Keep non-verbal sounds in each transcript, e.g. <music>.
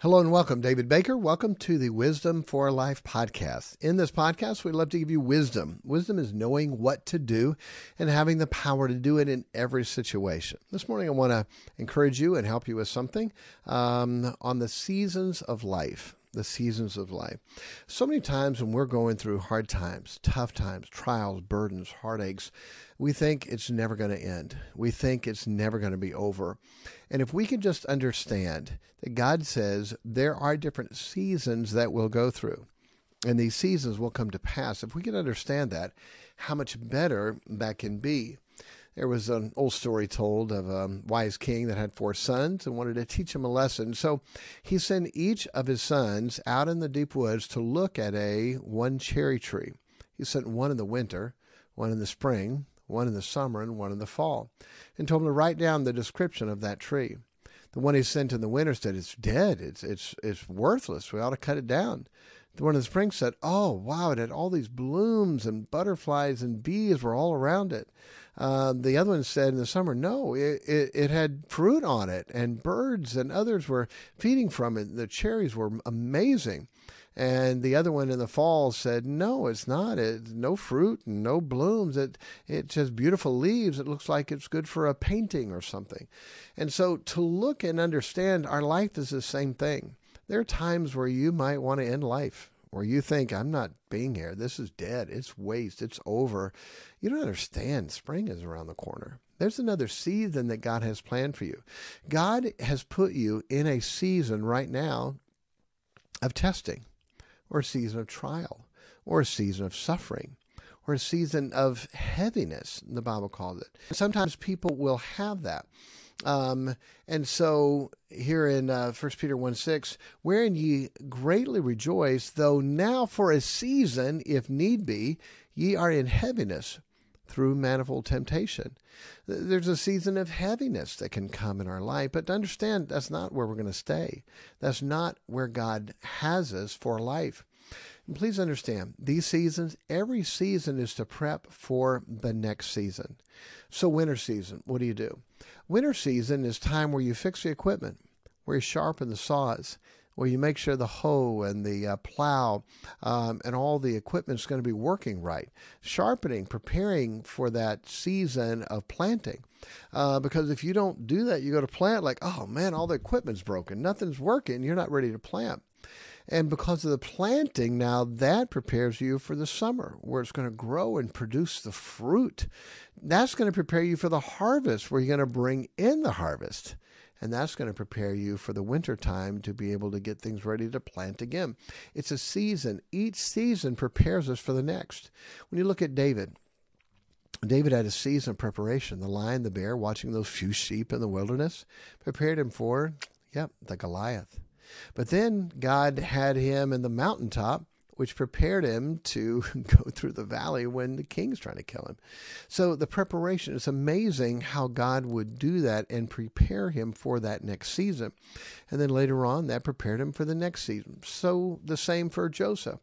Hello and welcome, David Baker. Welcome to the Wisdom for Life podcast. In this podcast, we love to give you wisdom. Wisdom is knowing what to do and having the power to do it in every situation. This morning, I want to encourage you and help you with something um, on the seasons of life the seasons of life. So many times when we're going through hard times, tough times, trials, burdens, heartaches, we think it's never going to end. We think it's never going to be over. And if we can just understand that God says there are different seasons that we'll go through, and these seasons will come to pass, if we can understand that, how much better that can be. There was an old story told of a wise king that had four sons and wanted to teach them a lesson. So he sent each of his sons out in the deep woods to look at a one cherry tree. He sent one in the winter, one in the spring, one in the summer, and one in the fall, and told him to write down the description of that tree. The one he sent in the winter said, It's dead. It's, it's, it's worthless. We ought to cut it down. The one in the spring said, Oh, wow, it had all these blooms and butterflies and bees were all around it. Uh, the other one said in the summer, no, it, it, it, had fruit on it and birds and others were feeding from it. The cherries were amazing. And the other one in the fall said, no, it's not. It's no fruit and no blooms. It, it just beautiful leaves. It looks like it's good for a painting or something. And so to look and understand our life is the same thing. There are times where you might want to end life where you think, I'm not being here. This is dead. It's waste. It's over. You don't understand. Spring is around the corner. There's another season that God has planned for you. God has put you in a season right now of testing, or a season of trial, or a season of suffering, or a season of heaviness, the Bible calls it. Sometimes people will have that. Um, and so here in uh, 1 Peter 1 6, wherein ye greatly rejoice, though now for a season, if need be, ye are in heaviness through manifold temptation. There's a season of heaviness that can come in our life, but to understand that's not where we're going to stay. That's not where God has us for life. And please understand, these seasons, every season is to prep for the next season. So, winter season, what do you do? Winter season is time where you fix the equipment, where you sharpen the saws, where you make sure the hoe and the uh, plow um, and all the equipment is going to be working right. Sharpening, preparing for that season of planting. Uh, because if you don't do that, you go to plant like, oh man, all the equipment's broken, nothing's working, you're not ready to plant. And because of the planting, now that prepares you for the summer where it's going to grow and produce the fruit. That's going to prepare you for the harvest where you're going to bring in the harvest. And that's going to prepare you for the winter time to be able to get things ready to plant again. It's a season. Each season prepares us for the next. When you look at David, David had a season of preparation. The lion, the bear, watching those few sheep in the wilderness, prepared him for, yep, the Goliath. But then God had him in the mountaintop, which prepared him to <laughs> go through the valley when the king's trying to kill him. So the preparation is amazing how God would do that and prepare him for that next season. And then later on, that prepared him for the next season. So the same for Joseph.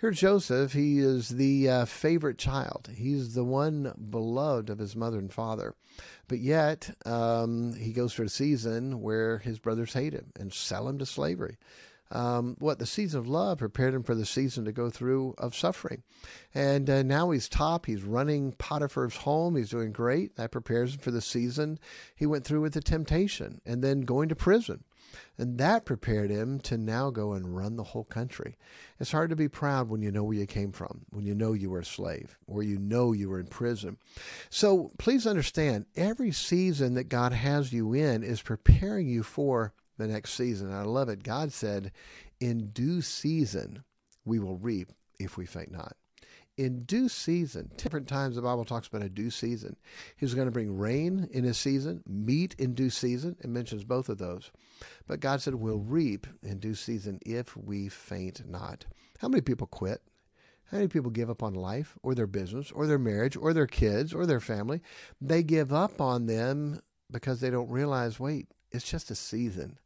Here, Joseph, he is the uh, favorite child. He's the one beloved of his mother and father. But yet, um, he goes through a season where his brothers hate him and sell him to slavery. Um, what the season of love prepared him for the season to go through of suffering. And uh, now he's top. He's running Potiphar's home. He's doing great. That prepares him for the season he went through with the temptation and then going to prison. And that prepared him to now go and run the whole country. It's hard to be proud when you know where you came from, when you know you were a slave, or you know you were in prison. So please understand every season that God has you in is preparing you for the next season. I love it. God said, In due season we will reap if we faint not in due season. Different times the Bible talks about a due season. He's going to bring rain in his season, meat in due season. It mentions both of those. But God said, We'll reap in due season if we faint not. How many people quit? How many people give up on life or their business or their marriage or their kids or their family? They give up on them because they don't realize, wait, it's just a season.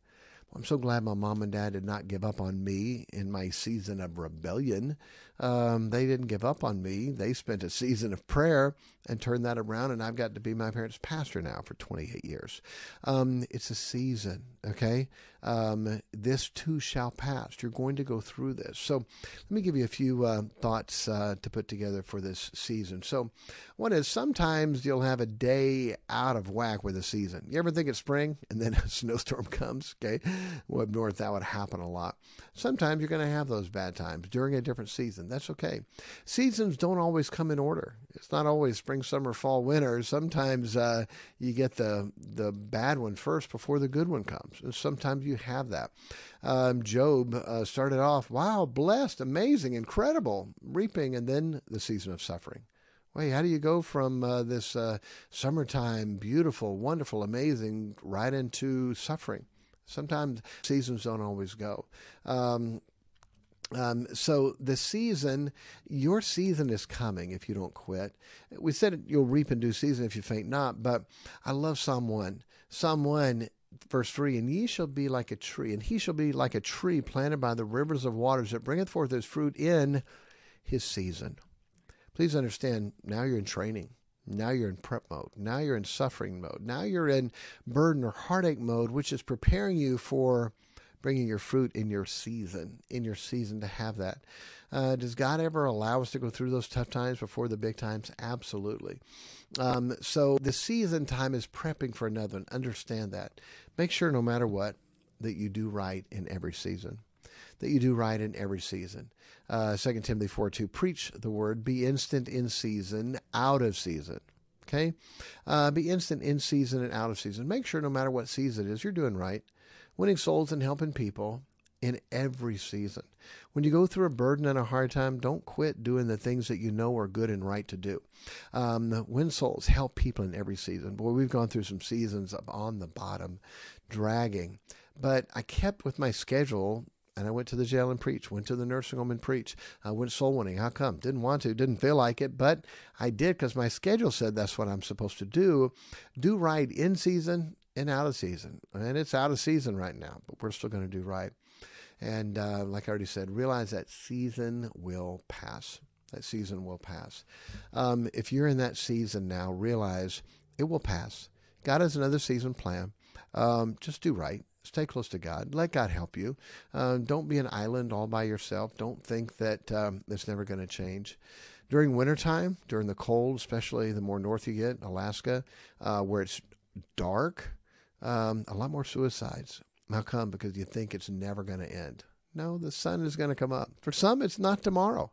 I'm so glad my mom and dad did not give up on me in my season of rebellion. Um, they didn't give up on me. They spent a season of prayer and turned that around, and I've got to be my parents' pastor now for 28 years. Um, it's a season, okay? Um, this too shall pass. You're going to go through this. So let me give you a few uh, thoughts uh, to put together for this season. So, one is sometimes you'll have a day out of whack with a season. You ever think it's spring and then <laughs> a snowstorm comes? Okay, well, up north that would happen a lot. Sometimes you're going to have those bad times during a different season. That's okay. Seasons don't always come in order. It's not always spring, summer, fall, winter. Sometimes uh, you get the the bad one first before the good one comes. And sometimes you have that. Um, Job uh, started off, wow, blessed, amazing, incredible, reaping, and then the season of suffering. Wait, how do you go from uh, this uh, summertime, beautiful, wonderful, amazing, right into suffering? Sometimes seasons don't always go. Um, um, so the season, your season is coming if you don't quit. We said you'll reap in due season if you faint not, but I love Psalm 1. Psalm 1, verse 3 And ye shall be like a tree, and he shall be like a tree planted by the rivers of waters that bringeth forth his fruit in his season. Please understand, now you're in training. Now you're in prep mode. Now you're in suffering mode. Now you're in burden or heartache mode, which is preparing you for bringing your fruit in your season, in your season to have that. Uh, does God ever allow us to go through those tough times before the big times? Absolutely. Um, so the season time is prepping for another one. Understand that. Make sure, no matter what, that you do right in every season. That you do right in every season. Uh, 2 Timothy 4 2, preach the word, be instant in season, out of season. Okay? Uh, be instant in season and out of season. Make sure no matter what season it is, you're doing right winning souls and helping people in every season. When you go through a burden and a hard time, don't quit doing the things that you know are good and right to do. Um, win souls, help people in every season. Boy, we've gone through some seasons of on the bottom, dragging. But I kept with my schedule and I went to the jail and preached, went to the nursing home and preached. I went soul winning. How come? Didn't want to, didn't feel like it, but I did because my schedule said that's what I'm supposed to do. Do right in season and out of season. And it's out of season right now, but we're still going to do right. And uh, like I already said, realize that season will pass. That season will pass. Um, if you're in that season now, realize it will pass. God has another season plan. Um, just do right. Stay close to God. Let God help you. Uh, don't be an island all by yourself. Don't think that um, it's never going to change. During wintertime, during the cold, especially the more north you get, Alaska, uh, where it's dark, um, a lot more suicides. How come? Because you think it's never going to end. No, the sun is going to come up. For some, it's not tomorrow.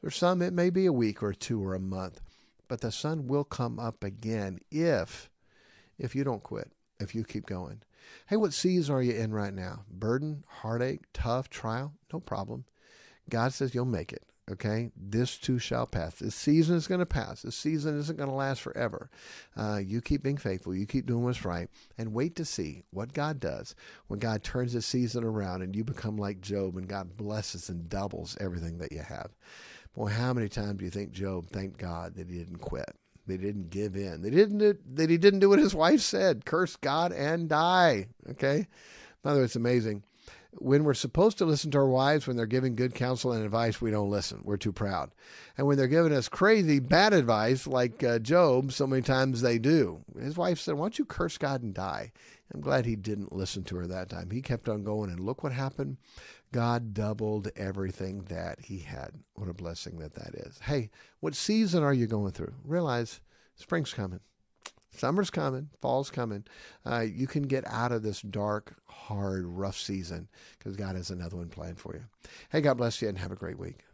For some, it may be a week or two or a month. But the sun will come up again if, if you don't quit, if you keep going. Hey, what season are you in right now? Burden, heartache, tough, trial? No problem. God says you'll make it. Okay, this too shall pass. This season is going to pass. This season isn't going to last forever. Uh, you keep being faithful. You keep doing what's right, and wait to see what God does when God turns the season around and you become like Job, and God blesses and doubles everything that you have. Boy, how many times do you think Job thanked God that he didn't quit? They didn't give in. They didn't that he didn't do what his <laughs> wife said: curse God and die. Okay, by the way, it's amazing when we're supposed to listen to our wives when they're giving good counsel and advice, we don't listen. We're too proud. And when they're giving us crazy bad advice, like uh, Job, so many times they do. His wife said, Why don't you curse God and die? I'm glad he didn't listen to her that time. He kept on going, and look what happened. God doubled everything that he had. What a blessing that that is. Hey, what season are you going through? Realize spring's coming. Summer's coming, fall's coming. Uh, you can get out of this dark, hard, rough season because God has another one planned for you. Hey, God bless you and have a great week.